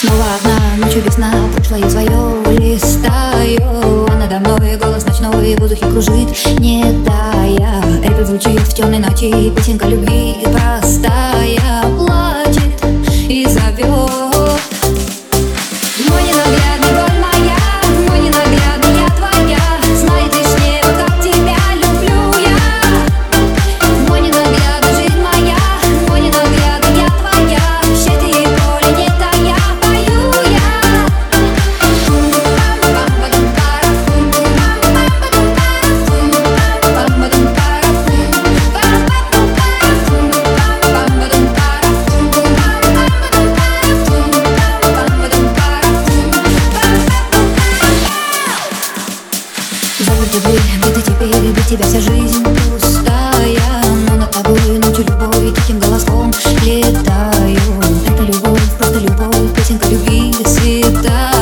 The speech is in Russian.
Снова одна ночью весна пришла и свое листаю А надо мной голос ночной в воздухе кружит, не тая. Это звучит в темной ночи песенка любви простая Плачет и зовет любить тебя вся жизнь пустая Но над тобой ночью любой таким голоском летаю Это любовь, просто любовь, песенка любви цвета.